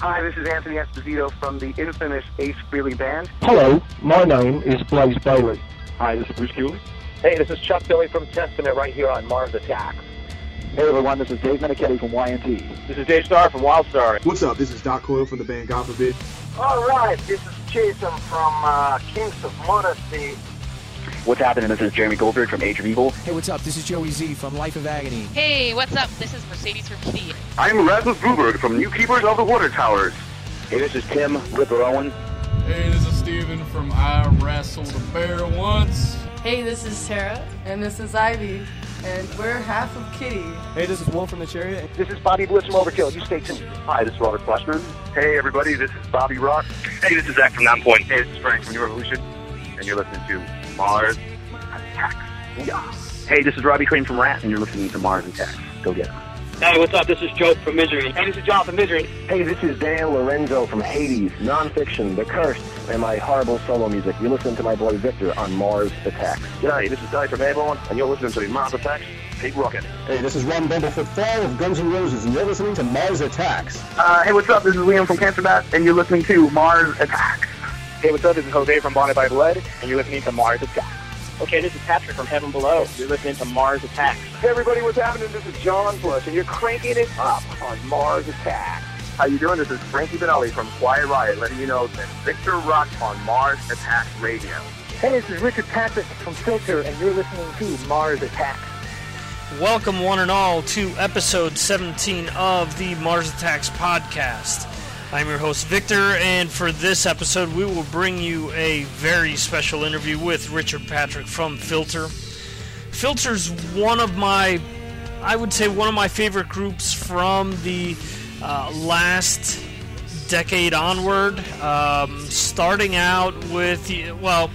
Hi, this is Anthony Esposito from the infamous Ace Frehley Band. Hello, my name is Blaze Bayley. Hi, this is Bruce Kulick. Hey, this is Chuck Billy from Testament right here on Mars Attacks. Hey everyone, this is Dave Meniketti from Y&T. This is Dave Starr from Wildstar. What's up? This is Doc Coyle from the band God Forbid. All right, this is Jason from uh, Kings of Modesty. What's happening? This is Jeremy Goldberg from Age of Evil. Hey, what's up? This is Joey Z from Life of Agony. Hey, what's up? This is Mercedes from Kitty. I'm Rasmus Gruberg from New Keepers of the Water Towers. Hey, this is Tim Ripper Owen. Hey, this is Steven from I Wrestled a Bear Once. Hey, this is Sarah. And this is Ivy. And we're half of Kitty. Hey, this is Wolf from the Chariot. This is Bobby Blitz from Overkill. You stay tuned. Hi, this is Robert Fleshman. Hey, everybody, this is Bobby Rock. Hey, this is Zach from Nonpoint. Hey, this is Frank from New Revolution. And you're listening to Mars Attacks. Yeah. Hey, this is Robbie Crane from Ratt, and you're listening to Mars Attacks. Go get it. Hey, what's up? This is Joe from Misery. Hey, this is John from Misery. Hey, this is Dan Lorenzo from Hades, Nonfiction, The Cursed, and my horrible solo music. You're listening to my boy Victor on Mars Attacks. G'day, this is Dave from Airbourne, and you're listening to Mars Attacks. Keep rocking. Hey, this is Ron Bumblefoot Thal of Guns N' Roses, and you're listening to Mars Attacks. Uh, hey, what's up? This is Liam from Cancer Bat, and you're listening to Mars Attacks. Hey, what's up? This is Jose from Bonded by Blood, and you're listening to Mars Attacks. Okay, this is Patrick from Heaven Below. You're listening to Mars Attacks. Hey everybody, what's happening? This is John Bush, and you're cranking it up on Mars Attacks. How you doing? This is Frankie Banali from Quiet Riot, letting you know that Victor Rock on Mars Attacks Radio. Hey, this is Richard Patrick from Filter, and you're listening to Mars Attacks. Welcome, one and all, to episode 17 of the Mars Attacks podcast. I'm your host, Victor, and for this episode, we will bring you a very special interview with Richard Patrick from Filter. Filter's one of my, I would say, one of my favorite groups from the uh, last decade onward. Um, starting out with, well,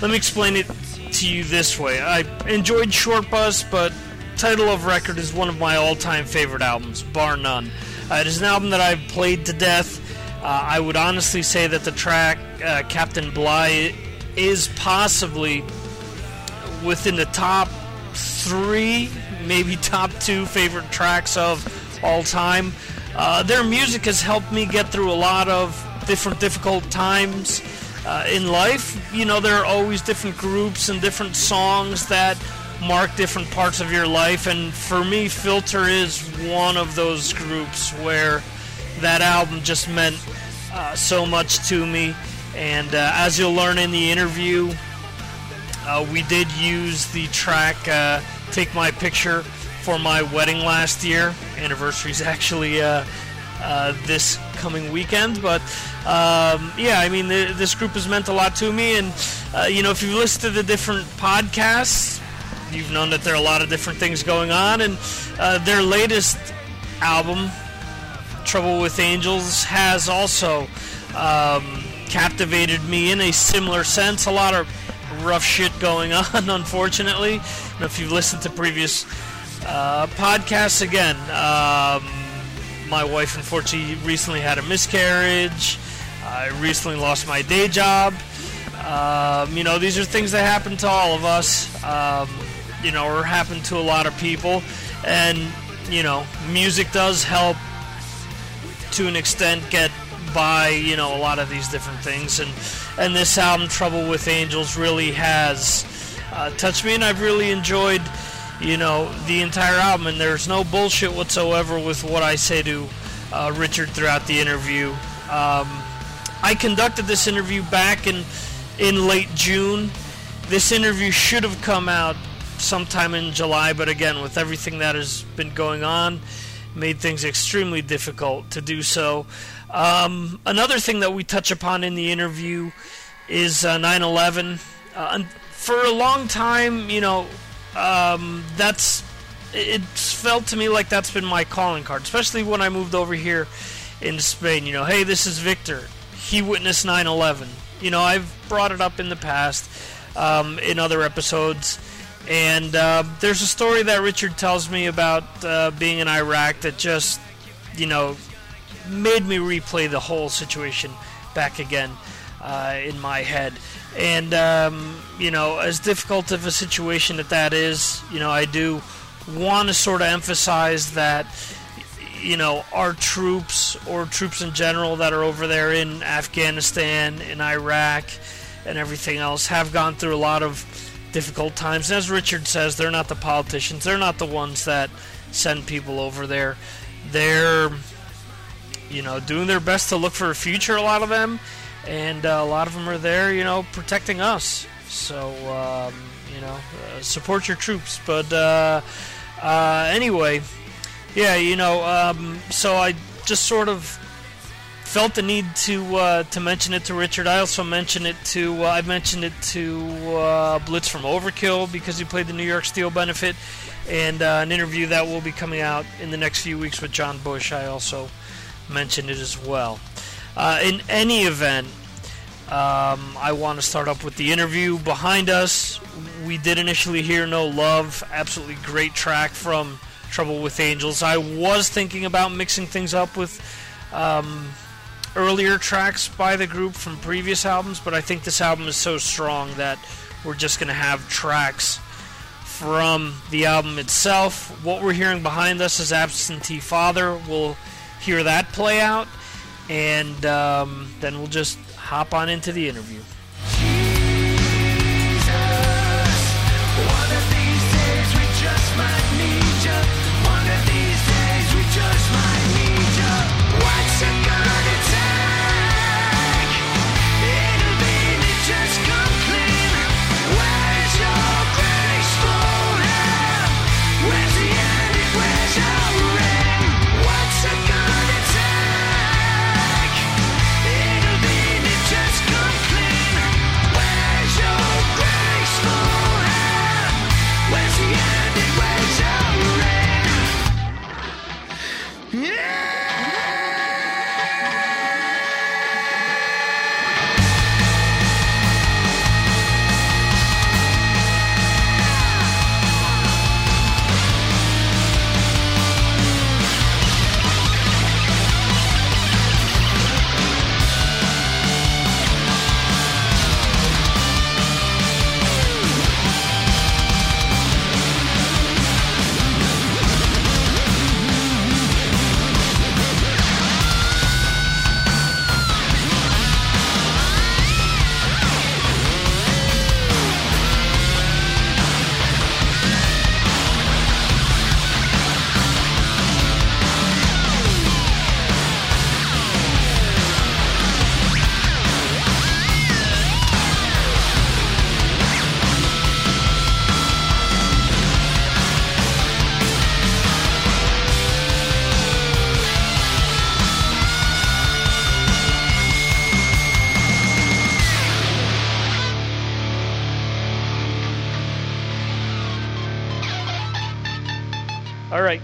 let me explain it to you this way. I enjoyed Short Bus, but Title of Record is one of my all time favorite albums, bar none. Uh, it is an album that I've played to death. Uh, I would honestly say that the track uh, Captain Bligh is possibly within the top three, maybe top two favorite tracks of all time. Uh, their music has helped me get through a lot of different difficult times uh, in life. You know, there are always different groups and different songs that mark different parts of your life, and for me, Filter is one of those groups where that album just meant uh, so much to me. And uh, as you'll learn in the interview, uh, we did use the track uh, Take My Picture for my wedding last year. Anniversary is actually uh, uh, this coming weekend, but um, yeah, I mean, this group has meant a lot to me. And, you know, if you've listened to the different podcasts, you've known that there are a lot of different things going on, and uh, their latest album, Trouble with Angels, has also um, captivated me in a similar sense. A lot of rough shit going on, unfortunately. And if you've listened to previous uh, podcasts, again, um, my wife unfortunately recently had a miscarriage. I recently lost my day job. Um, you know, these are things that happen to all of us. Um, you know, or happen to a lot of people. And, you know, music does help to an extent get by, you know, a lot of these different things. And, and this album, Trouble with Angels, really has uh, touched me, and I've really enjoyed, you know, the entire album. And there's no bullshit whatsoever with what I say to uh, Richard throughout the interview. Um, I conducted this interview back in in late June. This interview should have come out sometime in July, but again, with everything that has been going on, made things extremely difficult to do so. Um, another thing that we touch upon in the interview is uh, 9/11. Uh, for a long time, you know, um, that's it felt to me like that's been my calling card, especially when I moved over here in Spain. You know, hey, this is Victor. He witnessed 9/11. You know, I've brought it up in the past um, in other episodes. And uh, there's a story that Richard tells me about uh, being in Iraq that just, you know, made me replay the whole situation back again uh, in my head. And, um, you know, as difficult of a situation that that is, you know, I do want to sort of emphasize that, you know, our troops or troops in general that are over there in Afghanistan, in Iraq, and everything else have gone through a lot of difficult times. As Richard says, they're not the politicians, they're not the ones that send people over there. They're, you know, doing their best to look for a future, a lot of them, and uh, a lot of them are there, you know, protecting us. So, um, you know, uh, support your troops. But uh, uh anyway, yeah, you know, um, so I just sort of felt the need to uh, to mention it to Richard. I also mentioned it to uh, I mentioned it to uh, Blitz from Overkill because he played the New York Steel benefit, and uh, an interview that will be coming out in the next few weeks with John Bush. I also mentioned it as well. Uh, in any event, um, I want to start up with the interview behind us. We did initially hear No Love, absolutely great track from Trouble with Angels. I was thinking about mixing things up with um, earlier tracks by the group from previous albums, but I think this album is so strong that we're just going to have tracks from the album itself. What we're hearing behind us is Absentee Father. We'll hear that play out, and um, then we'll just hop on into the interview.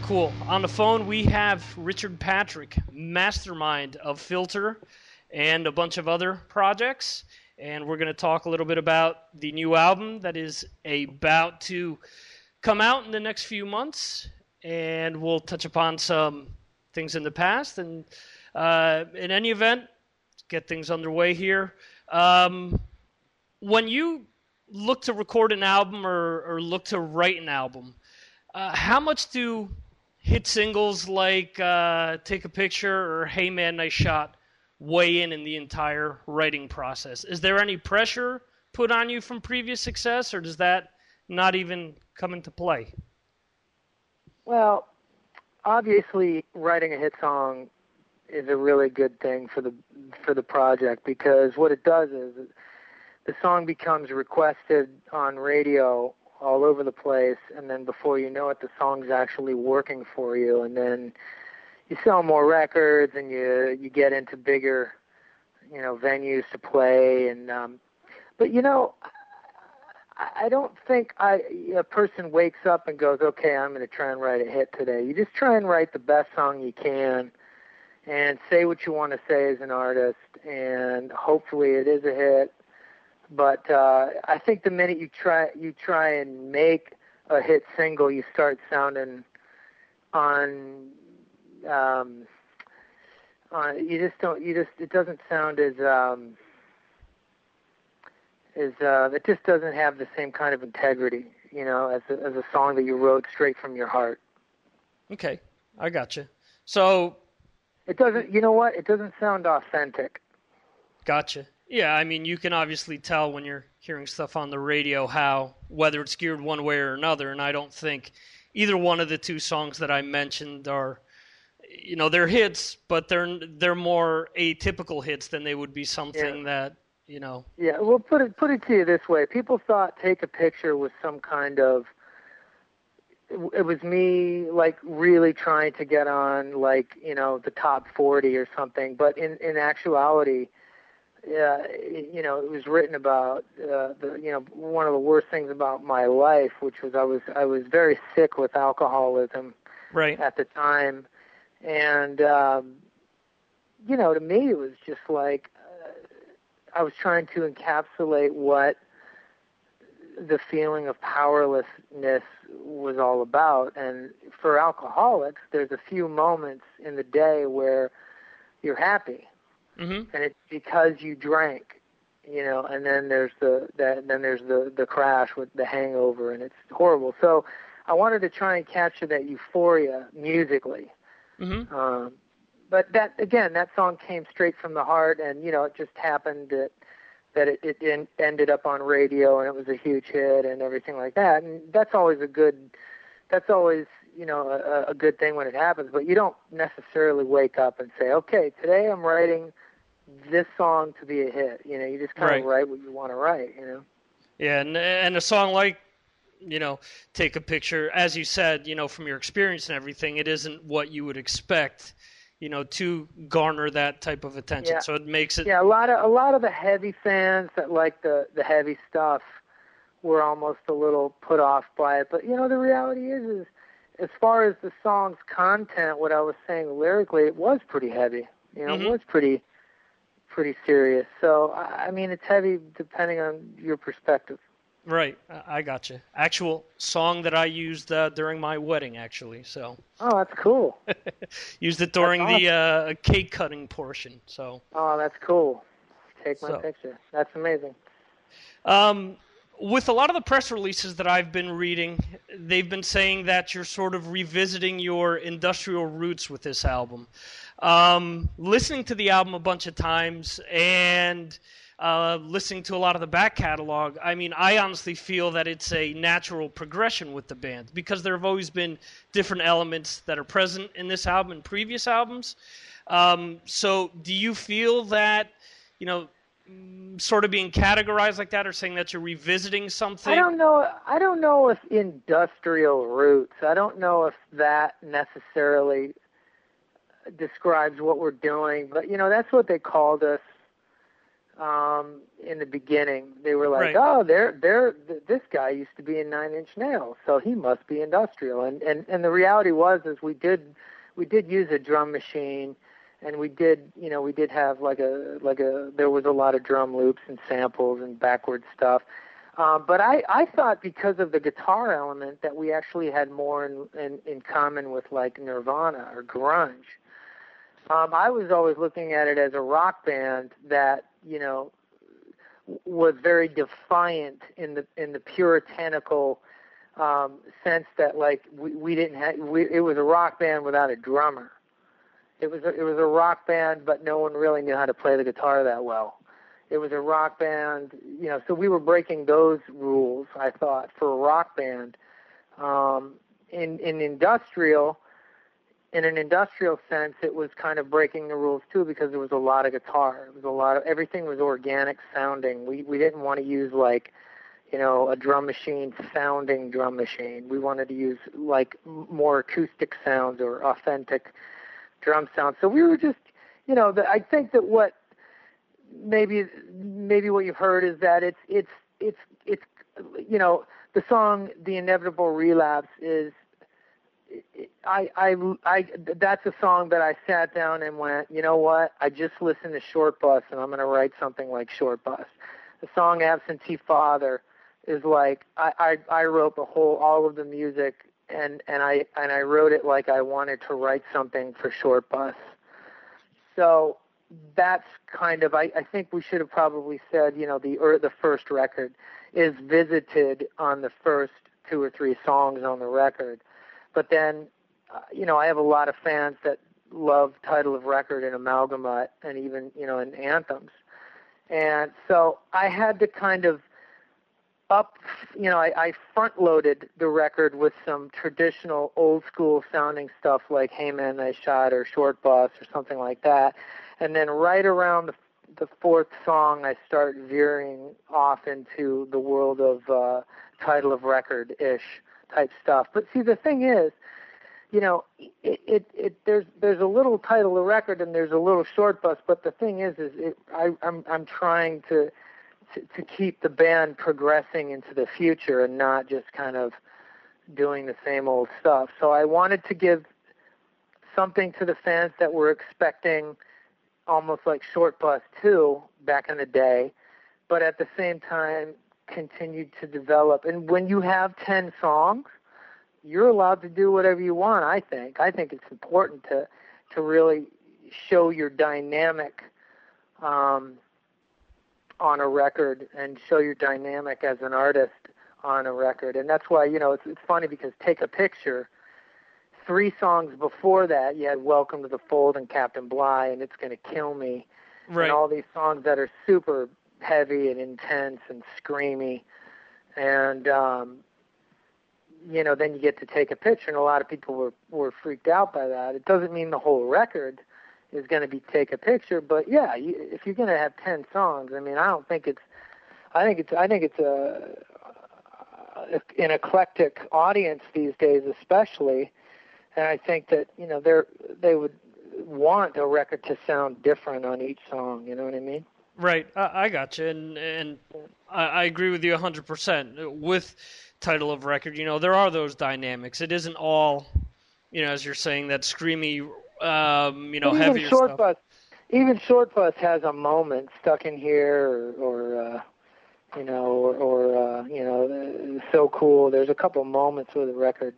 Cool. On the phone, we have Richard Patrick, mastermind of Filter and a bunch of other projects. And we're going to talk a little bit about the new album that is about to come out in the next few months. And we'll touch upon some things in the past. And uh, in any event, get things underway here. Um, when you look to record an album or, or look to write an album, uh, how much do hit singles like uh, Take a Picture or Hey Man, Nice Shot weigh in in the entire writing process? Is there any pressure put on you from previous success, or does that not even come into play? Well, obviously, writing a hit song is a really good thing for the for the project because what it does is the song becomes requested on radio all over the place, and then before you know it, the song's actually working for you, and then you sell more records, and you you get into bigger, you know, venues to play, and um, but you know, I don't think I a person wakes up and goes, okay, I'm going to try and write a hit today. You just try and write the best song you can, and say what you want to say as an artist, and hopefully it is a hit but uh, I think the minute you try you try and make a hit single, you start sounding on. Um, uh, you just don't. You just it doesn't sound as um, as uh, it just doesn't have the same kind of integrity, you know, as a, as a song that you wrote straight from your heart. Okay, I got you. So it doesn't. You know what? It doesn't sound authentic. Gotcha. Yeah, I mean, you can obviously tell when you're hearing stuff on the radio how whether it's geared one way or another, and I don't think either one of the two songs that I mentioned are, you know, they're hits, but they're they're more atypical hits than they would be something yeah. that you know. Yeah, well, put it put it to you this way: people thought "Take a Picture" was some kind of it was me like really trying to get on like you know the top 40 or something but in in actuality uh, you know it was written about uh, the you know one of the worst things about my life which was I was I was very sick with alcoholism right. at the time. And um you know to me it was just like uh, I was trying to encapsulate what the feeling of powerlessness was all about. And for alcoholics, there's a few moments in the day where you're happy, mm-hmm. and it's because you drank, you know. And then there's the that then there's the the crash with the hangover, and it's horrible. So I wanted to try and capture that euphoria musically. Mm-hmm. Um, but that again, that song came straight from the heart, and you know, it just happened that that it, it in, ended up on radio and it was a huge hit and everything like that. And that's always a good, that's always you know a, a good thing when it happens. But you don't necessarily wake up and say, okay, today I'm writing this song to be a hit. You know, you just kind right. of write what you want to write. You know. Yeah, and and a song like you know, take a picture, as you said, you know, from your experience and everything, it isn't what you would expect you know, to garner that type of attention. Yeah. So it makes it. Yeah, a lot of a lot of the heavy fans that like the the heavy stuff were almost a little put off by it. But you know, the reality is, is as far as the song's content, what I was saying lyrically, it was pretty heavy. You know, mm-hmm. it was pretty pretty serious. So I mean, it's heavy depending on your perspective. Right, I got you. Actual song that I used uh, during my wedding, actually. So. Oh, that's cool. used it during awesome. the uh, cake cutting portion. So. Oh, that's cool. Take my so. picture. That's amazing. Um, with a lot of the press releases that I've been reading, they've been saying that you're sort of revisiting your industrial roots with this album. Um, listening to the album a bunch of times and uh, listening to a lot of the back catalog, I mean, I honestly feel that it's a natural progression with the band because there have always been different elements that are present in this album and previous albums. Um, so, do you feel that, you know, sort of being categorized like that, or saying that you're revisiting something? I don't know. I don't know if industrial roots. I don't know if that necessarily describes what we're doing, but you know, that's what they called us um, in the beginning. They were like, right. "Oh, they're they're th- this guy used to be in Nine Inch Nails, so he must be industrial." And and and the reality was is we did we did use a drum machine, and we did you know we did have like a like a there was a lot of drum loops and samples and backward stuff. Um, but I, I thought because of the guitar element that we actually had more in, in, in common with like Nirvana or grunge. Um, I was always looking at it as a rock band that you know was very defiant in the in the puritanical um, sense that like we, we didn't have we, it was a rock band without a drummer. It was a, it was a rock band, but no one really knew how to play the guitar that well. It was a rock band, you know. So we were breaking those rules. I thought for a rock band. Um, in in industrial, in an industrial sense, it was kind of breaking the rules too because there was a lot of guitar. It was a lot of everything was organic sounding. We we didn't want to use like, you know, a drum machine sounding drum machine. We wanted to use like more acoustic sounds or authentic drum sounds. So we were just, you know, the, I think that what maybe maybe what you've heard is that it's it's it's it's you know the song "The Inevitable Relapse" is I, I, I, that's a song that I sat down and went, you know what? I just listened to Short Bus, and I'm going to write something like Short Bus. The song Absentee Father is like I, I, I wrote the whole, all of the music, and and I and I wrote it like I wanted to write something for Short Bus. So that's kind of I, I think we should have probably said, you know, the or the first record is visited on the first two or three songs on the record but then, uh, you know, I have a lot of fans that love title of record and amalgamut and even you know and anthems and so i had to kind of up you know i, I front loaded the record with some traditional old school sounding stuff like hey man nice shot or short bus or something like that. And then right around the the fourth song i start veering off into the world of uh title of record ish type stuff. But see the thing is you know, it, it, it there's there's a little title of record and there's a little short bus, but the thing is, is it, I, I'm I'm trying to, to keep the band progressing into the future and not just kind of doing the same old stuff. So I wanted to give something to the fans that were expecting almost like Short Bus 2 back in the day, but at the same time continued to develop. And when you have 10 songs, you're allowed to do whatever you want. I think. I think it's important to to really show your dynamic um, on a record and show your dynamic as an artist on a record. And that's why you know it's it's funny because take a picture. Three songs before that, you had "Welcome to the Fold" and "Captain Bligh" and "It's Gonna Kill Me," right. and all these songs that are super heavy and intense and screamy. And um, you know, then you get to take a picture, and a lot of people were were freaked out by that. It doesn't mean the whole record is going to be take a picture, but yeah, you, if you're going to have ten songs, I mean, I don't think it's, I think it's, I think it's a, an eclectic audience these days, especially, and I think that you know they're they would want a record to sound different on each song. You know what I mean? Right, I, I got you, and and I, I agree with you hundred percent with title of record. You know, there are those dynamics. It isn't all, you know, as you're saying, that screamy, um, you know, even heavier short stuff. Bus, even Short Bus has a moment stuck in here, or, or uh, you know, or, or uh, you know, so cool. There's a couple moments where the record,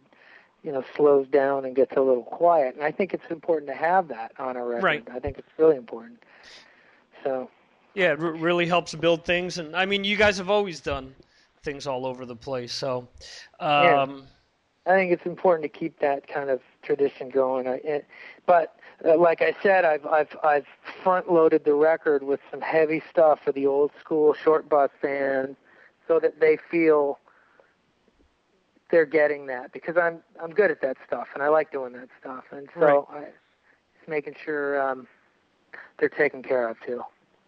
you know, slows down and gets a little quiet, and I think it's important to have that on a record. Right. I think it's really important. So. Yeah, it r- really helps build things, and I mean, you guys have always done things all over the place. So, um, yeah. I think it's important to keep that kind of tradition going. I, it, but uh, like I said, I've I've I've front loaded the record with some heavy stuff for the old school short bus fans, so that they feel they're getting that because I'm I'm good at that stuff and I like doing that stuff, and so Right. I just making sure um, they're taken care of too.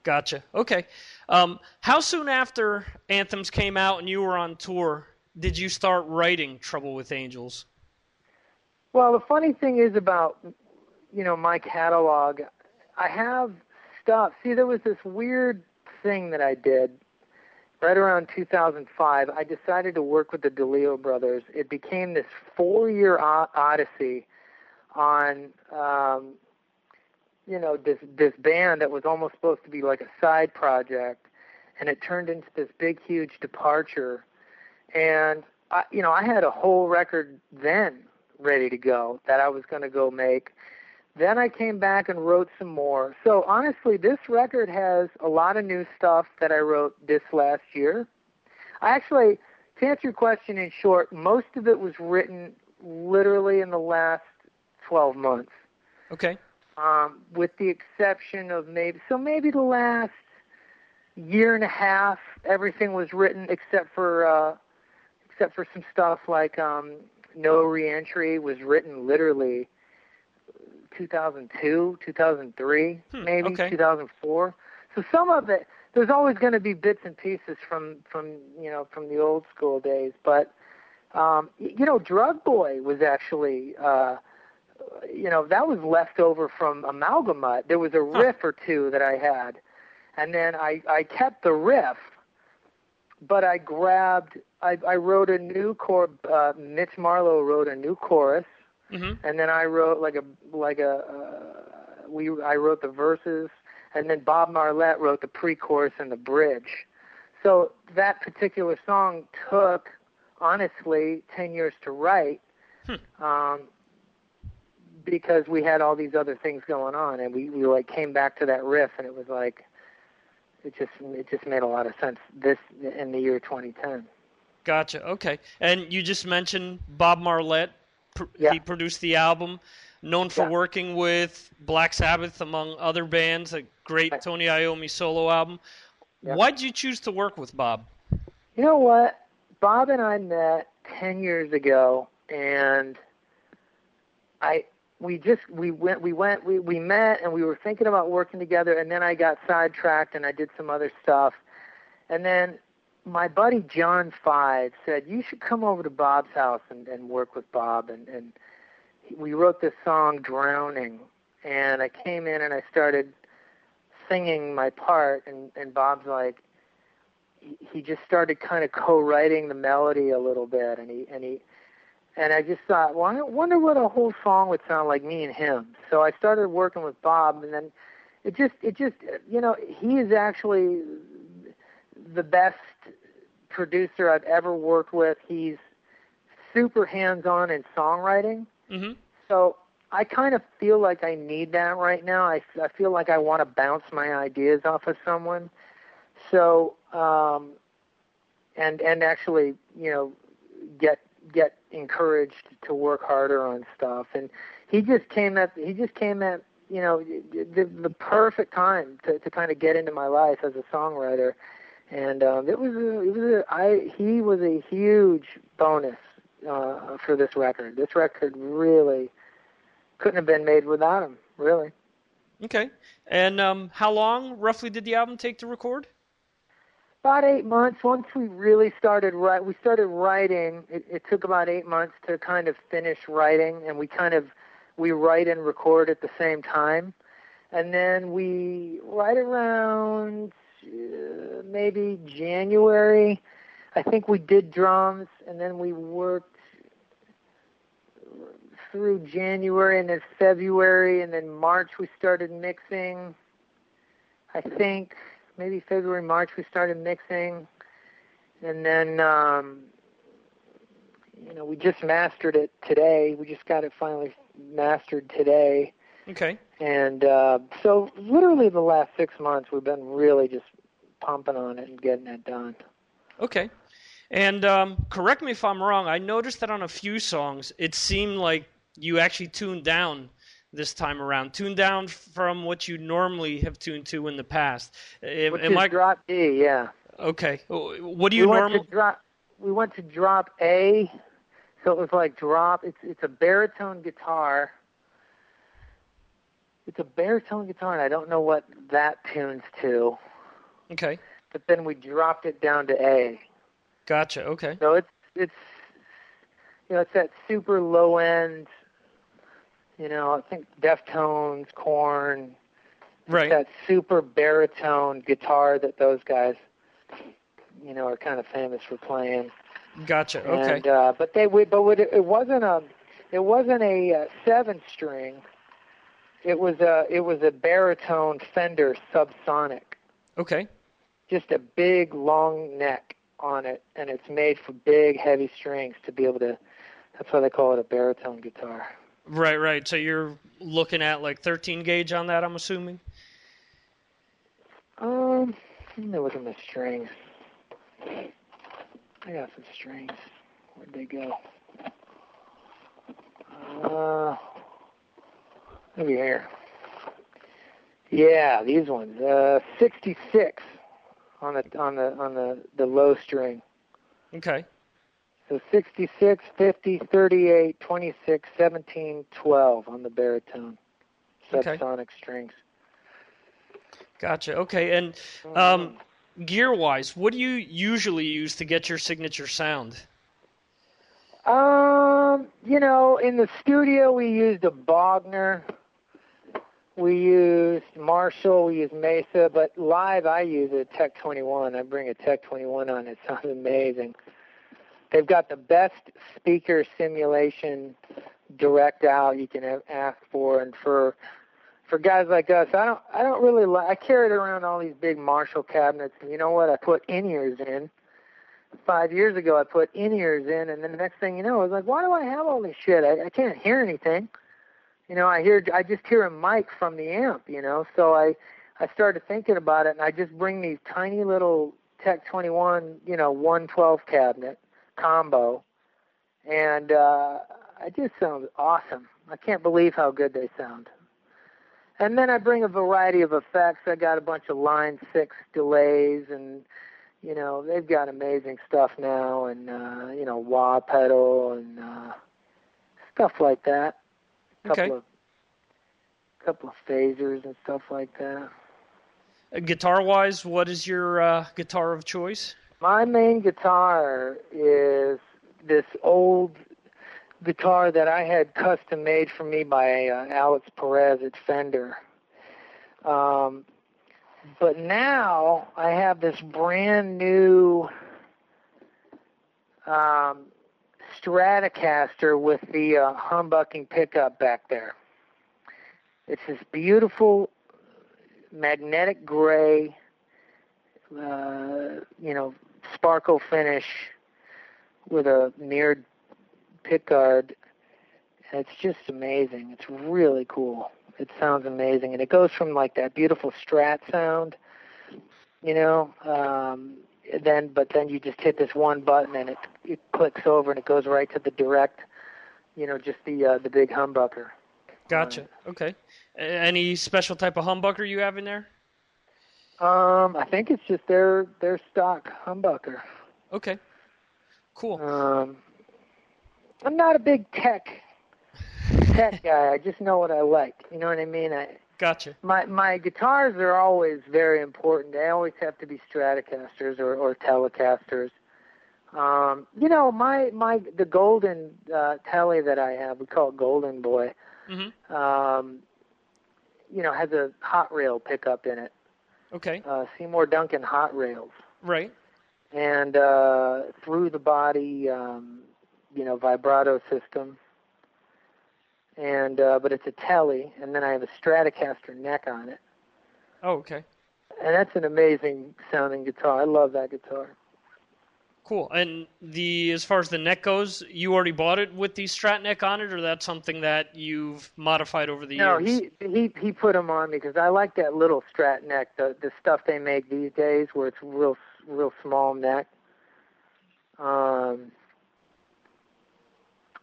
Gotcha. Okay. Um, how soon after Anthems came out and you were on tour did you start writing Trouble with Angels? Well, the funny thing is about you know my catalog, I have stuff. See, there was this weird thing that I did right around 2005. I decided to work with the DeLeo brothers. It became this four-year odyssey on um, you know this this band that was almost supposed to be like a side project, and it turned into this big, huge departure. And I, you know, I had a whole record then ready to go that I was going to go make. Then I came back and wrote some more. So honestly, this record has a lot of new stuff that I wrote this last year. I actually, to answer your question in short, most of it was written literally in the last 12 months Okay. um, with the exception of maybe so maybe the last year and a half, everything was written except for uh, except for some stuff like um, No Reentry was written literally 2002, 2003, Hmm, maybe okay. 2004. So some of it, there's always going to be bits and pieces from from you know from the old school days, but um, you know, Drug Boy was actually. Uh, you know that was left over from amalgamut there was a riff or two that i had and then i i kept the riff but i grabbed i i wrote a new chor uh mitch marlowe wrote a new chorus. Mm-hmm. and then i wrote like a like a uh, we i wrote the verses. And then bob marlette wrote the pre-chorus and the bridge. So that particular song took honestly 10 years to write um because we had all these other things going on. And we, we like came back to that riff and it was like it just it just made a lot of sense this in the year 2010 Gotcha. Okay. And you just mentioned Bob Marlette. Pr- He produced the album. known for Yeah. working with Black Sabbath among other bands, a great Tony Iommi solo album. Yeah. Why'd you choose to work with Bob? You know what? Bob and I met ten years ago, and I we just we went we went we we met and we were thinking about working together, and then I got sidetracked and I did some other stuff, and then my buddy John Five said you should come over to Bob's house and, and work with Bob, and and we wrote this song Drowning, and I came in and I started singing my part, and and Bob's like he- he just started kind of co-writing the melody a little bit, and he and he and I just thought, well, I wonder what a whole song would sound like me and him. So I started working with Bob, and then it just it just you know he is actually the best producer I've ever worked with. He's super hands-on in songwriting. Mm-hmm. So I kind of feel like I need that right now. I, I feel like I want to bounce my ideas off of someone. So um, and and actually, you know, get get encouraged to work harder on stuff. And he just came at he just came at you know the, the perfect time to to kind of get into my life as a songwriter. And um, it was a, it was a, I he was a huge bonus uh, for this record. This record really couldn't have been made without him. Really. Okay. And um, how long roughly did the album take to record? About eight months. Once we really started write, we started writing. It, it took about eight months to kind of finish writing, and we kind of we write and record at the same time, and then we right around uh, maybe January. I think we did drums, and then we worked through January and then February, and then March we started mixing. I think maybe February, March we started mixing, and then um, you know we just mastered it today. We just got it finally mastered today, Okay. and uh, so literally the last six months we've been really just pumping on it and getting it done. Okay. And um, correct me if I'm wrong. I noticed that on a few songs, it seemed like you actually tuned down this time around. Tuned down from what you normally have tuned to in the past. Am, Which am I drop D, yeah. okay? Oh, what do we you went normally? to drop. We went to drop A, so it was like drop. It's it's a baritone guitar. It's a baritone guitar, and I don't know what that tunes to. Okay. But then we dropped it down to A. Gotcha. Okay. So it's it's you know it's that super low end. You know, I think Deftones, Korn. Right. That super baritone guitar that those guys, you know, are kind of famous for playing. Gotcha. Okay. And uh, but they would, but would, it wasn't a, it wasn't a uh, seven string. It was a, it was a baritone Fender subsonic. Okay. Just a big long neck on it, and it's made for big heavy strings to be able to. That's why they call it a baritone guitar. Right. Right. So you're looking at like 13 gauge on that. I'm assuming. Um, look at my strings. I got some strings. Where'd they go? Uh, maybe here. Yeah, these ones. Uh, 66 on the on the on the the low string. Okay. So 66, 50, 38, 26, 17, 12 on the baritone. Okay. Subsonic strings. Gotcha. Okay. And um, gear wise, what do you usually use to get your signature sound? Um, you know, in the studio we used a Bogner. We used Marshall, we used Mesa, but live I use a Tech 21. I bring a Tech 21 on. It sounds amazing. They've got the best speaker simulation direct out you can ask for, and for for guys like us, I don't I don't really like. I carried around all these big Marshall cabinets, and you know what? I put in ears in. Five years ago, I put in ears in, and then the next thing you know, I was like, why do I have all this shit? I, I can't hear anything. You know, I hear I just hear a mic from the amp. You know, so I I started thinking about it, and I just bring these tiny little Tech 21, you know, 112 cabinet combo, and uh, it just sounds awesome. I can't believe how good they sound. And then I bring a variety of effects. I got a bunch of line six delays, and you know they've got amazing stuff now, and uh, you know wah pedal and uh, stuff like that. A couple Okay. of couple of phasers and stuff like that. Uh, guitar wise, what is your uh, guitar of choice? My main guitar is this old guitar that I had custom made for me by uh, Alex Perez at Fender. Um, but now I have this brand new um, Stratocaster with the uh, humbucking pickup back there. It's this beautiful magnetic gray, uh, you know, sparkle finish with a mirrored pickguard. It's just amazing. It's really cool. It sounds amazing, and it goes from like that beautiful Strat sound, you know, um, then but then you just hit this one button and it it clicks over and it goes right to the direct, you know, just the uh, the big humbucker. Gotcha. Okay. Any special type of humbucker you have in there? Um, I think it's just their their stock humbucker. Okay. Cool. Um, I'm not a big tech tech guy. I just know what I like. You know what I mean? I Gotcha. my my guitars are always very important. They always have to be Stratocasters or or Telecasters. Um, you know, my my the golden uh, Tele that I have, we call it Golden Boy. Mm-hmm. Um, you know, has a hot rail pickup in it. Okay. Uh, Seymour Duncan hot rails. Right. and uh, through the body, um, you know, vibrato system. And uh, but it's a Tele, and then I have a Stratocaster neck on it, Oh, okay. and that's an amazing sounding guitar. I love that guitar. Cool. And the as far as the neck goes, you already bought it with the Strat neck on it, or that's something that you've modified over the No, years? he he he put them on me because I like that little Strat neck, the the stuff they make these days, where it's real real small neck. Um,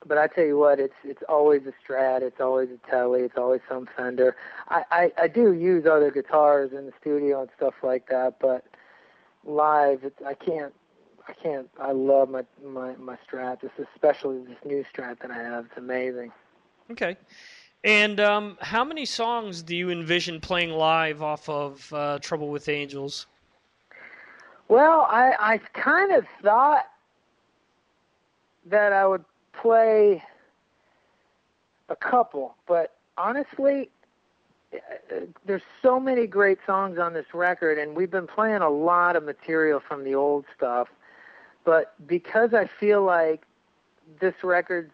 but I tell you what, it's it's always a Strat, it's always a Tele, it's always some Fender. I, I I do use other guitars in the studio and stuff like that, but live, it's I can't I can't. I love my my my Strat. This especially this new Strat that I have. It's amazing. Okay. And um, how many songs do you envision playing live off of uh, Trouble with Angels? Well, I I kind of thought that I would play a couple, but honestly, uh, there's so many great songs on this record, and we've been playing a lot of material from the old stuff. But because I feel like this record's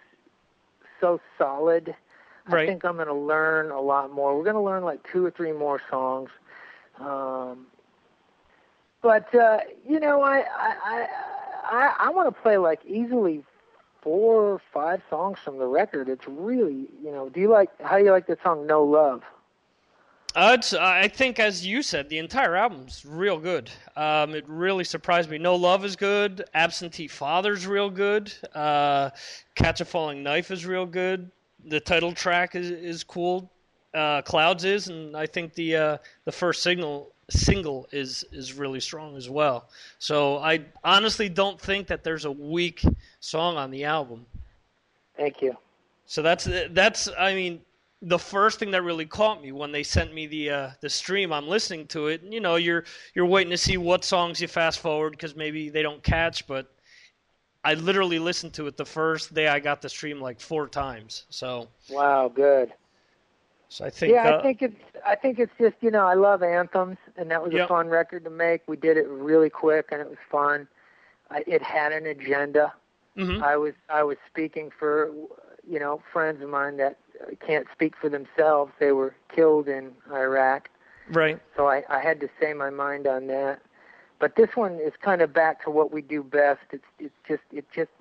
so solid, Right. I think I'm going to learn a lot more. We're going to learn like two or three more songs. Um, but uh, you know, I I I I, want to play like easily four or five songs from the record. It's really, you know, do you like how do you like the song No Love? Uh, it's, I think, as you said, the entire album's real good. Um, it really surprised me. No Love is good. Absentee Father's real good. Uh, Catch a Falling Knife is real good. The title track is is cool. Uh, Clouds is, and I think the uh, the first signal single is is really strong as well. So I honestly don't think that there's a weak song on the album. Thank you. So that's that's I mean the first thing that really caught me when they sent me the uh, the stream. I'm listening to it. And, you know, you're you're waiting to see what songs you fast forward because maybe they don't catch. But I literally listened to it the first day I got the stream like four times. So Wow, good. so I think yeah, uh, I think it's I think it's just you know I love anthems, and that was Yep. a fun record to make. We did it really quick, and it was fun. I, it had an agenda. mhm. I was I was speaking for you know friends of mine that can't speak for themselves. They were killed in Iraq, right. so I, I had to say my mind on that. But this one is kind of back to what we do best. It's it's just it just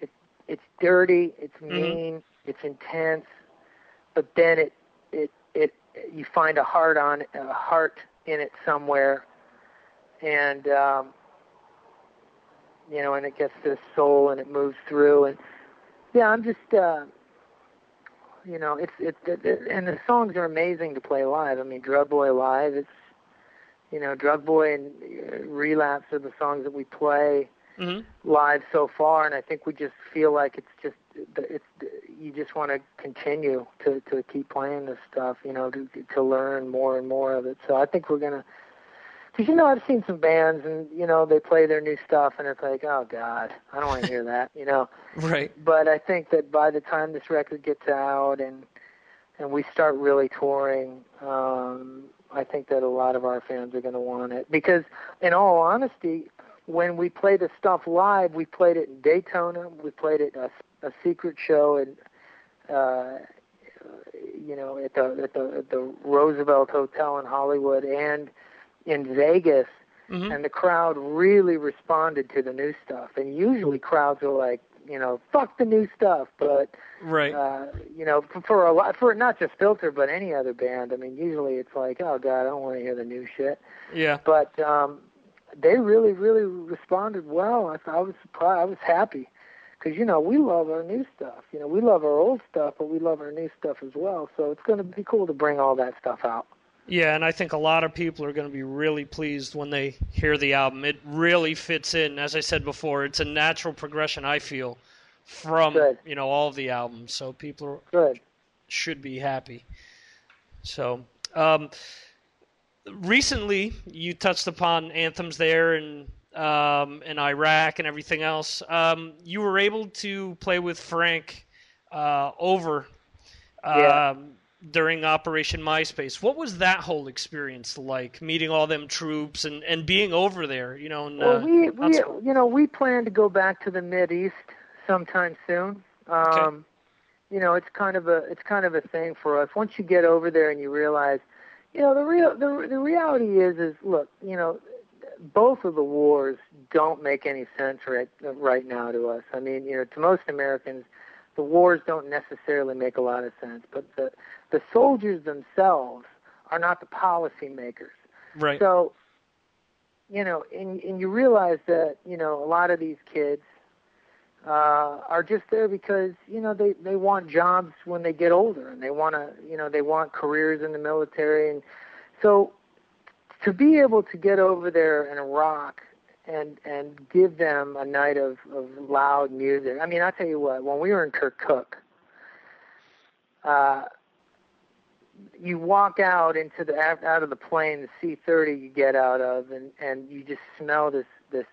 it's it's dirty, it's Mhm. mean, it's intense, but then it it it you find a heart on a heart in it somewhere, and um, you know, and it gets to the soul and it moves through and yeah, I'm just uh you know, it's it, it, it and the songs are amazing to play live. I mean, Drug Boy live, it's you know, Drug Boy and uh, Relapse are the songs that we play mm-hmm. live so far, and I think we just feel like it's just it's you just want to continue to to keep playing this stuff, you know, to to learn more and more of it. So I think we're gonna. Because you know, I've seen some bands, and you know, they play their new stuff, and it's like, oh God, I don't want to hear that, you know. Right. But I think that by the time this record gets out and and we start really touring, um, I think that a lot of our fans are going to want it. Because, in all honesty, when we play the stuff live, we played it in Daytona, we played it a, a secret show, and uh, you know, at the at the at the Roosevelt Hotel in Hollywood and in Vegas, mm-hmm. and the crowd really responded to the new stuff. And usually, crowds are like, you know, fuck the new stuff, but right, uh, you know, for, for a lot, for not just Filter, but any other band. I mean, usually it's like, oh god, I don't want to hear the new shit. Yeah. But um, they really, really responded well. I, I was surprised. I was happy because you know we love our new stuff. You know, we love our old stuff, but we love our new stuff as well. So it's going to be cool to bring all that stuff out. Yeah, and I think a lot of people are going to be really pleased when they hear the album. It really fits in. As I said before, it's a natural progression. I feel from Good. you know all of the albums, so people Good. should be happy. So, um, recently you touched upon anthems there and um, in Iraq and everything else. Um, you were able to play with Frank uh, over. Yeah. Um, during Operation MySpace. What was that whole experience like? Meeting all them troops and, and being over there, you know. And, well, uh, we we so- you know we plan to go back to the Mid East sometime soon. Um, Okay. You know, it's kind of a it's kind of a thing for us. Once you get over there and you realize, you know, the real the the reality is is look, you know, both of the wars don't make any sense right right now to us. I mean, you know, to most Americans, the wars don't necessarily make a lot of sense, but the the soldiers themselves are not the policymakers. right. So, you know, and and you realize that you know a lot of these kids uh, are just there because you know they they want jobs when they get older, and they want to you know they want careers in the military, and so to be able to get over there in Iraq and and give them a night of of loud music. I mean, I tell you what, when we were in Kirkuk, uh, you walk out into the out of the plane, the C-30 you get out of, and and you just smell this this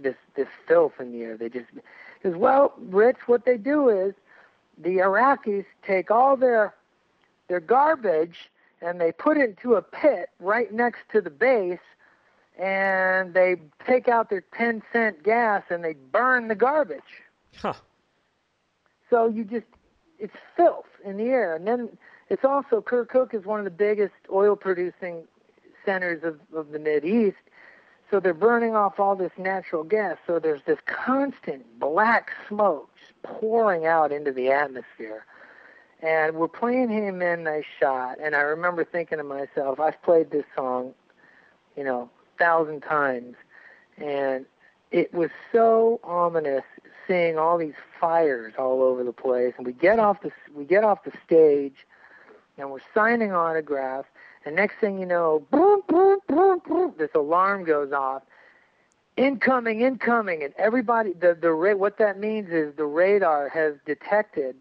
this this filth in the air. They just because well, Rich, what they do is the Iraqis take all their their garbage and they put it into a pit right next to the base, and they take out their ten cent gas and they burn the garbage. Huh. So you just it's filth in the air, and then it's also Kirkuk is one of the biggest oil producing centers of, of the Mid East. So they're burning off all this natural gas. So there's this constant black smoke just pouring out into the atmosphere. And we're playing Hey Man Nice Shot. And I remember thinking to myself, I've played this song, you know, a thousand times. And it was so ominous seeing all these fires all over the place. And we get off the we get off the stage, and we're signing autographs. And next thing you know, boom, boom, boom, boom, this alarm goes off. Incoming, incoming, and everybody. The the ra- what that means is the radar has detected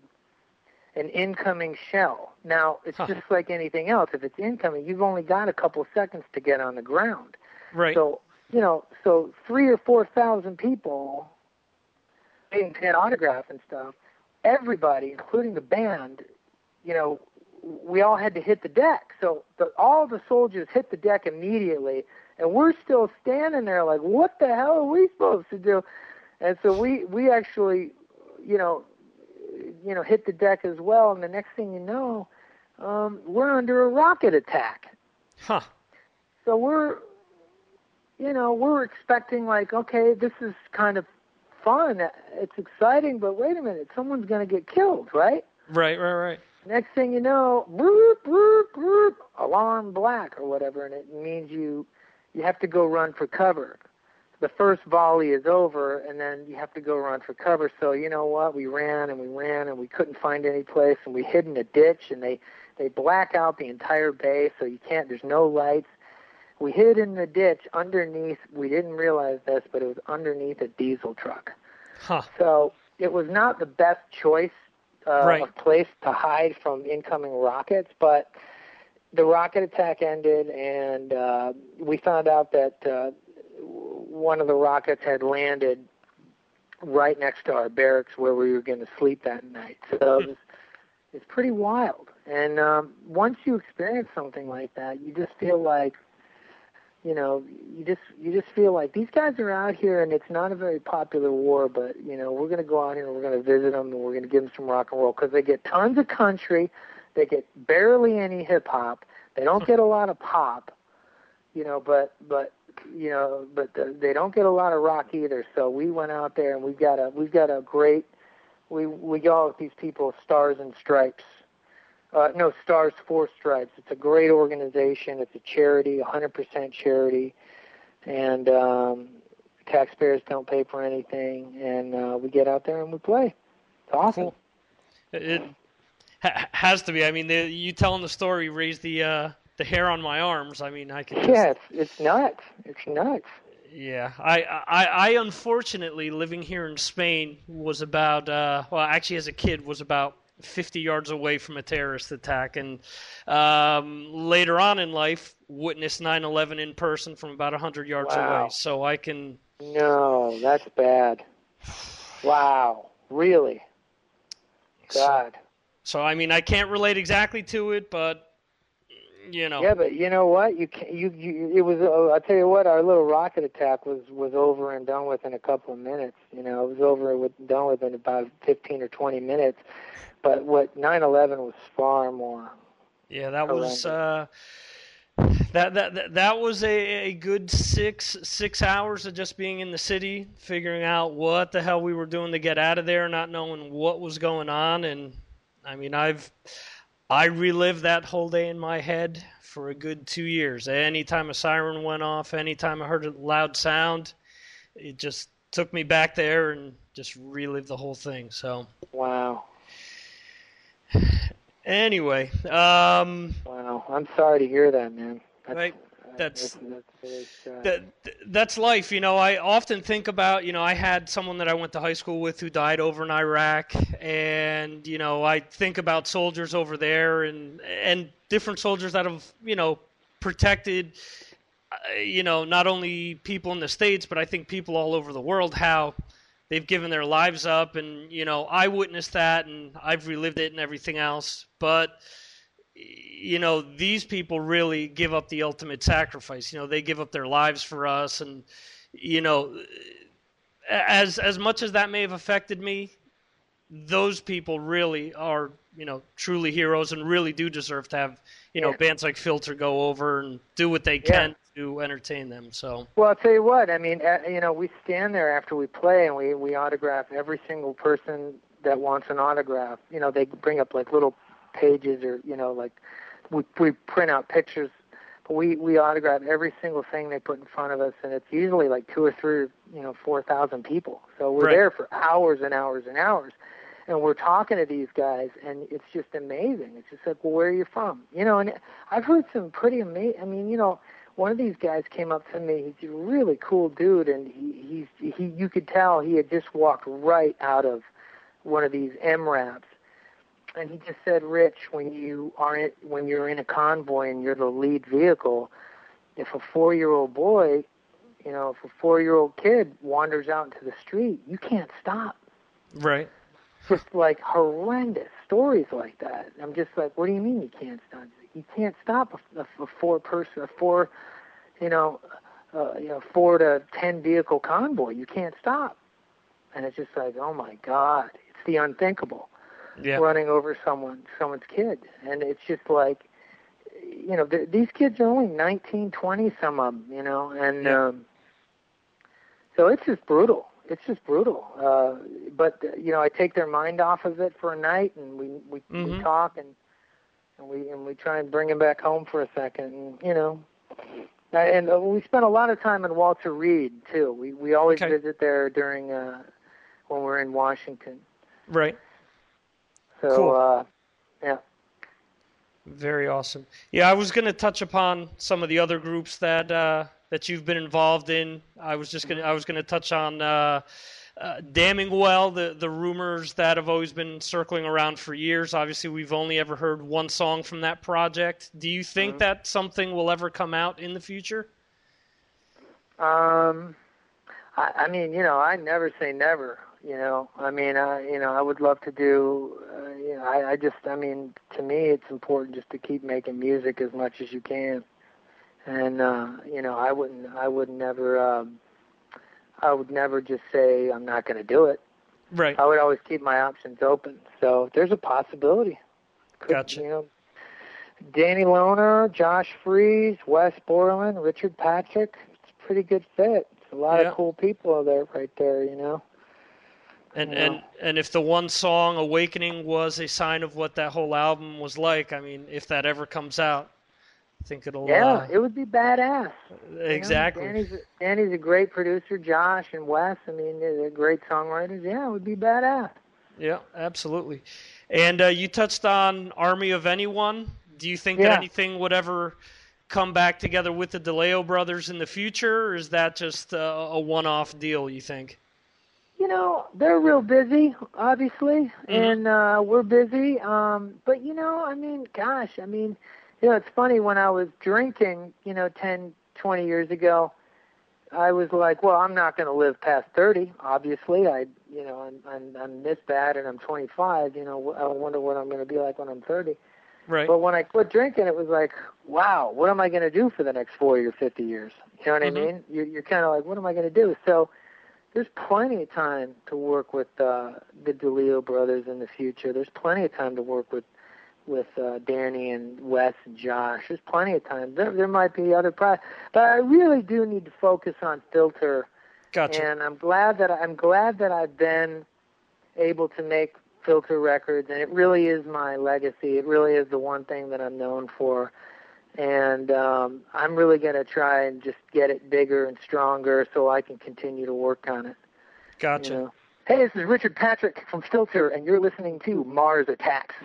an incoming shell. Now it's Huh. just like anything else. If it's incoming, you've only got a couple seconds to get on the ground. Right. So you know, so three or four thousand people being had autograph and stuff. Everybody, including the band, you know, we all had to hit the deck. So the, all the soldiers hit the deck immediately, and we're still standing there like, what the hell are we supposed to do? And so we we actually, you know, you know, hit the deck as well. And the next thing you know, um, we're under a rocket attack. Huh. So we're, you know, we're expecting like, okay, this is kind of fun. It's exciting, but wait a minute, someone's going to get killed, right? Right, right, right. Next thing you know, boop, boop, boop, alarm black or whatever, and it means you you have to go run for cover. the first volley is over, and then you have to go run for cover. So you know what? We ran and we ran and we couldn't find any place, and we hid in a ditch, and they they black out the entire bay, so you can't. There's no lights. We hid in the ditch underneath. We didn't realize this, but it was underneath a diesel truck. Huh. So it was not the best choice uh, Right. of place to hide from incoming rockets, but the rocket attack ended, and uh, we found out that uh, one of the rockets had landed right next to our barracks where we were going to sleep that night. So it was, it's pretty wild. And um, once you experience something like that, you just feel like, you know, you just you just feel like these guys are out here, and it's not a very popular war, but you know, we're going to go out here and we're going to visit them, and we're going to give them some rock and roll because they get tons of country, they get barely any hip hop, they don't get a lot of pop, you know, but but you know, but the, they don't get a lot of rock either. So we went out there and we've got a we've got a great we we go with these people stars and stripes. Uh, no, Stars for Stripes. It's a great organization. It's a charity, 100% charity, and um, taxpayers don't pay for anything. And uh, we get out there and we play. It's awesome. It ha- has to be. I mean, the, you telling the story raised the uh, the hair on my arms. I mean, I can. Just, Yeah, it's, it's nuts. It's nuts. Yeah, I, I, I unfortunately living here in Spain was about uh, well, actually as a kid was about 50 yards away from a terrorist attack, and um, later on in life witnessed 9/11 in person from about 100 yards Wow. away. So I can. No, that's bad. Wow, really? God. So I mean, I can't relate exactly to it, but you know. Yeah, but you know what? You can you you it was. Uh, I'll tell you what. Our little rocket attack was was over and done with in a couple of minutes. You know, it was over with done with in about fifteen or twenty minutes. But what 9/11 was far more. Yeah, that was uh, that that that- that was a, a good six six hours of just being in the city, figuring out what the hell we were doing to get out of there, not knowing what was going on, and I mean, I've I relived that whole day in my head for a good two years. Anytime a siren went off, anytime I heard a loud sound, it just took me back there and just relived the whole thing. So Wow. Anyway, um, Wow. I'm sorry to hear that, man. That's, right, that's that's, that's that that's life you know i often think about you know i had someone that i went to high school with who died over in iraq and you know i think about soldiers over there and and different soldiers that have you know protected uh, you know not only people in the states but i think people all over the world how they've given their lives up and you know i witnessed that and i've relived it and everything else. But you know these people really give up the ultimate sacrifice. You know they give up their lives for us and you know as as much as that may have affected me those people really are you know truly heroes and really do deserve to have you know Yeah. bands like filter go over and do what they can to entertain them so Well, I'll tell you what. I mean, uh, you know, we stand there after we play and we we autograph every single person that wants an autograph. You know, they bring up like little pages or you know, like we we print out pictures. But we we autograph every single thing they put in front of us, and it's usually like two or three, you know, four thousand people. So we're Right. there for hours and hours and hours. And we're talking to these guys, and it's just amazing. It's just like, well, where are you from? You know, and I've heard some pretty amazing. I mean, you know, one of these guys came up to me. He's a really cool dude, and he he's he. You could tell he had just walked right out of one of these MRAPs, and he just said, "Rich, when you are in, when you're in a convoy and you're the lead vehicle, if a four-year-old boy, you know, if a four-year-old kid wanders out into the street, you can't stop." right just like horrendous stories like that. I'm just like, what do you mean you can't stop? You can't stop a, a, a four person, a four, you know, uh, you know, four to ten vehicle convoy. You can't stop. And it's just like, oh my God, it's the unthinkable. yeah Running over someone, someone's kid, and it's just like, you know, th- these kids are only 19, 20, some of them, you know, and Yeah. um, so it's just brutal. It's just brutal. Uh, but you know, I take their mind off of it for a night, and we we, we Mhm. talk and and we and we try and bring them back home for a second. And you know, and uh, we spent a lot of time in Walter Reed too. We we always Okay. visit there during uh, when we're in Washington. Right. So Cool. uh, yeah. Very awesome. Yeah, I was going to touch upon some of the other groups that uh, that you've been involved in. I was just going to I was to touch on uh, uh, damning well the the rumors that have always been circling around for years. Obviously, we've only ever heard one song from that project. Do you think that something will ever come out in the future? Um, I, I mean, you know, I never say never. You know, I mean, I, you know, I would love to do. Uh, you know, I, I just, I mean, to me, it's important just to keep making music as much as you can. And uh, you know, I wouldn't, I would never, um, I would never just say I'm not going to do it. Right. I would always keep my options open. So there's a possibility. Could, Gotcha. You know, Danny Lohner, Josh Freese, Wes Borland, Richard Patrick. It's a pretty good fit. It's a lot Yeah. of cool people there, right there. You know. And and and if the one song "Awakening" was a sign of what that whole album was like, I mean, if that ever comes out, I think it'll. Yeah, uh, it would be badass. You know, exactly. Danny's, Danny's a great producer. Josh and Wes, I mean, they're great songwriters. Yeah, it would be badass. Yeah, absolutely. And uh, you touched on Army of Anyone. Do you think that anything would ever come back together with the DeLeo brothers in the future, or is that just uh, a one-off deal? You think? You know, they're real busy, obviously, and uh we're busy. Um, but you know, I mean, gosh, I mean, you know, it's funny when I was drinking, you know, ten, twenty years ago, I was like, well, I'm not going to live past 30, obviously. I, you know, I'm I'm I'm this bad and I'm 25, you know, I wonder what I'm going to be like when I'm 30. Right. But when I quit drinking, it was like, wow, what am I going to do for the next 40 or 50 years? You know what Mhm. I mean? You're, you're kind of like, what am I going to do? So there's plenty of time to work with uh, the DeLeo brothers in the future. There's plenty of time to work with with uh, Danny and Wes and Josh. There's plenty of time. There, there might be other pro but I really do need to focus on Filter. Gotcha. And I'm glad that I'm glad that I've been able to make Filter records, and it really is my legacy. It really is the one thing that I'm known for. And um, I'm really going to try and just get it bigger and stronger so I can continue to work on it. Gotcha. you know. Hey, this is Richard Patrick from Filter, and you're listening to Mars Attacks.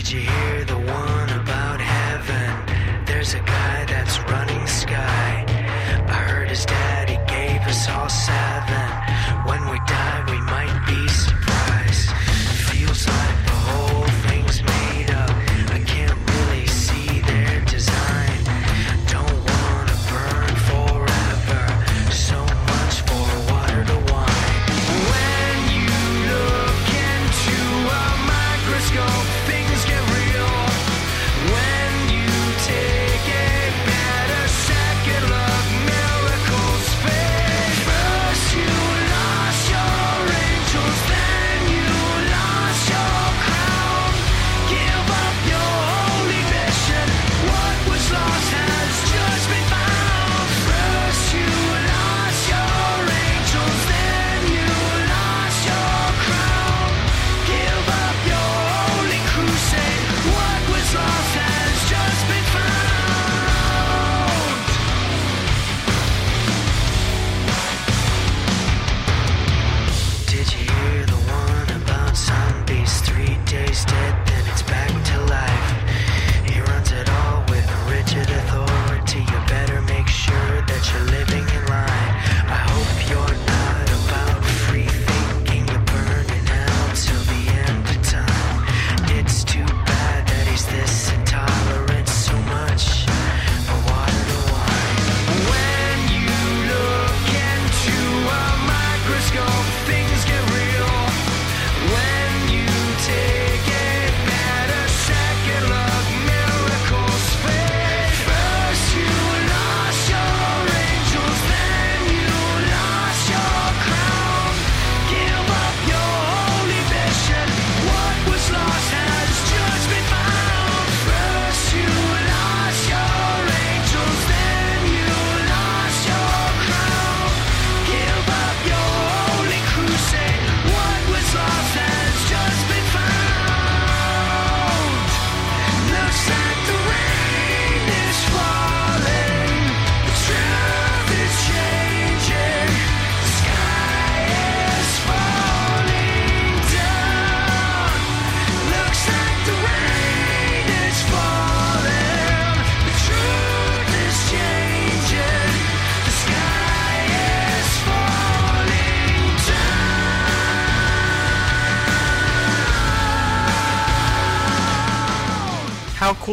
Did you hear the one about heaven? There's a guy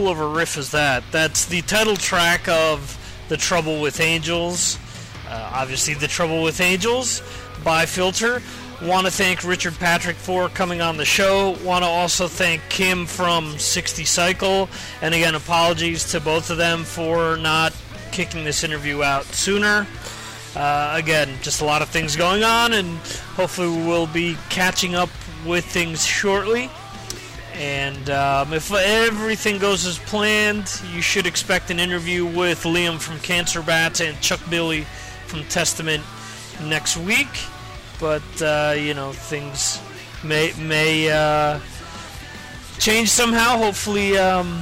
cool of a riff is that? That's the title track of The Trouble with Angels. Uh, obviously, The Trouble with Angels by Filter. Want to thank Richard Patrick for coming on the show. Want to also thank Kim from 60 Cycle. And again, apologies to both of them for not kicking this interview out sooner. Uh, again, just a lot of things going on, and hopefully we'll be catching up with things shortly. And um, if everything goes as planned, you should expect an interview with Liam from Cancer Bats and Chuck Billy from Testament next week. But uh, you know things may may uh, change somehow. Hopefully, um,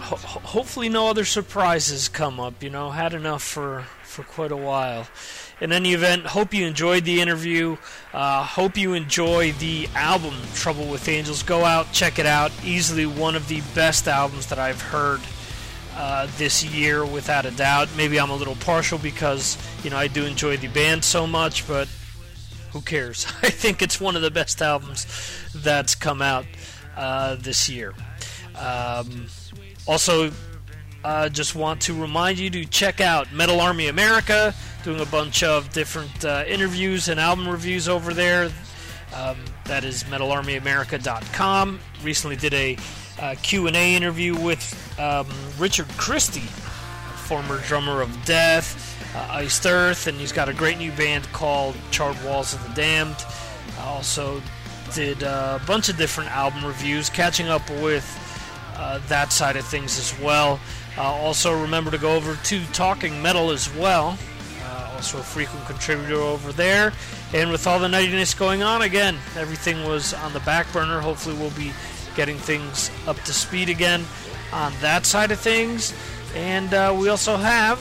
ho- hopefully no other surprises come up. You know, had enough for for quite a while in any event, hope you enjoyed the interview. Uh, hope you enjoy the album Trouble with Angels. Go out, check it out. Easily one of the best albums that I've heard uh, this year, without a doubt. Maybe I'm a little partial because you know I do enjoy the band so much, but who cares? I think it's one of the best albums that's come out uh, this year. Um, also, uh, just want to remind you to check out Metal Army America, doing a bunch of different uh, interviews and album reviews over there. Um, that is metalarmyamerica.com. Recently did a uh, Q&A interview with um, Richard Christy, former drummer of Death, uh, Iced Earth, and he's got a great new band called Charred Walls of the Damned. also did a bunch of different album reviews, catching up with uh, that side of things as well. Uh, also, remember to go over to Talking Metal as well. Uh, also, a frequent contributor over there. And with all the nuttiness going on, again, everything was on the back burner. Hopefully, we'll be getting things up to speed again on that side of things. And uh, we also have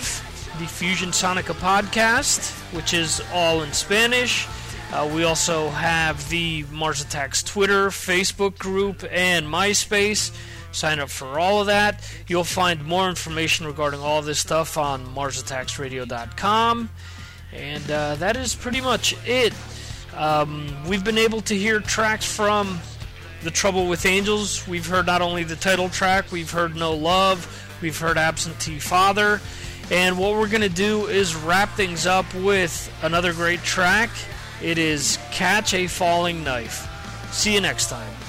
the Fusion Sonica podcast, which is all in Spanish. Uh, we also have the Mars Attacks Twitter, Facebook group, and MySpace. Sign up for all of that. You'll find more information regarding all this stuff on MarsAttacksRadio.com. And uh, that is pretty much it. Um, we've been able to hear tracks from The Trouble with Angels. We've heard not only the title track, we've heard No Love, we've heard Absentee Father. And what we're going to do is wrap things up with another great track. It is Catch a Falling Knife. See you next time.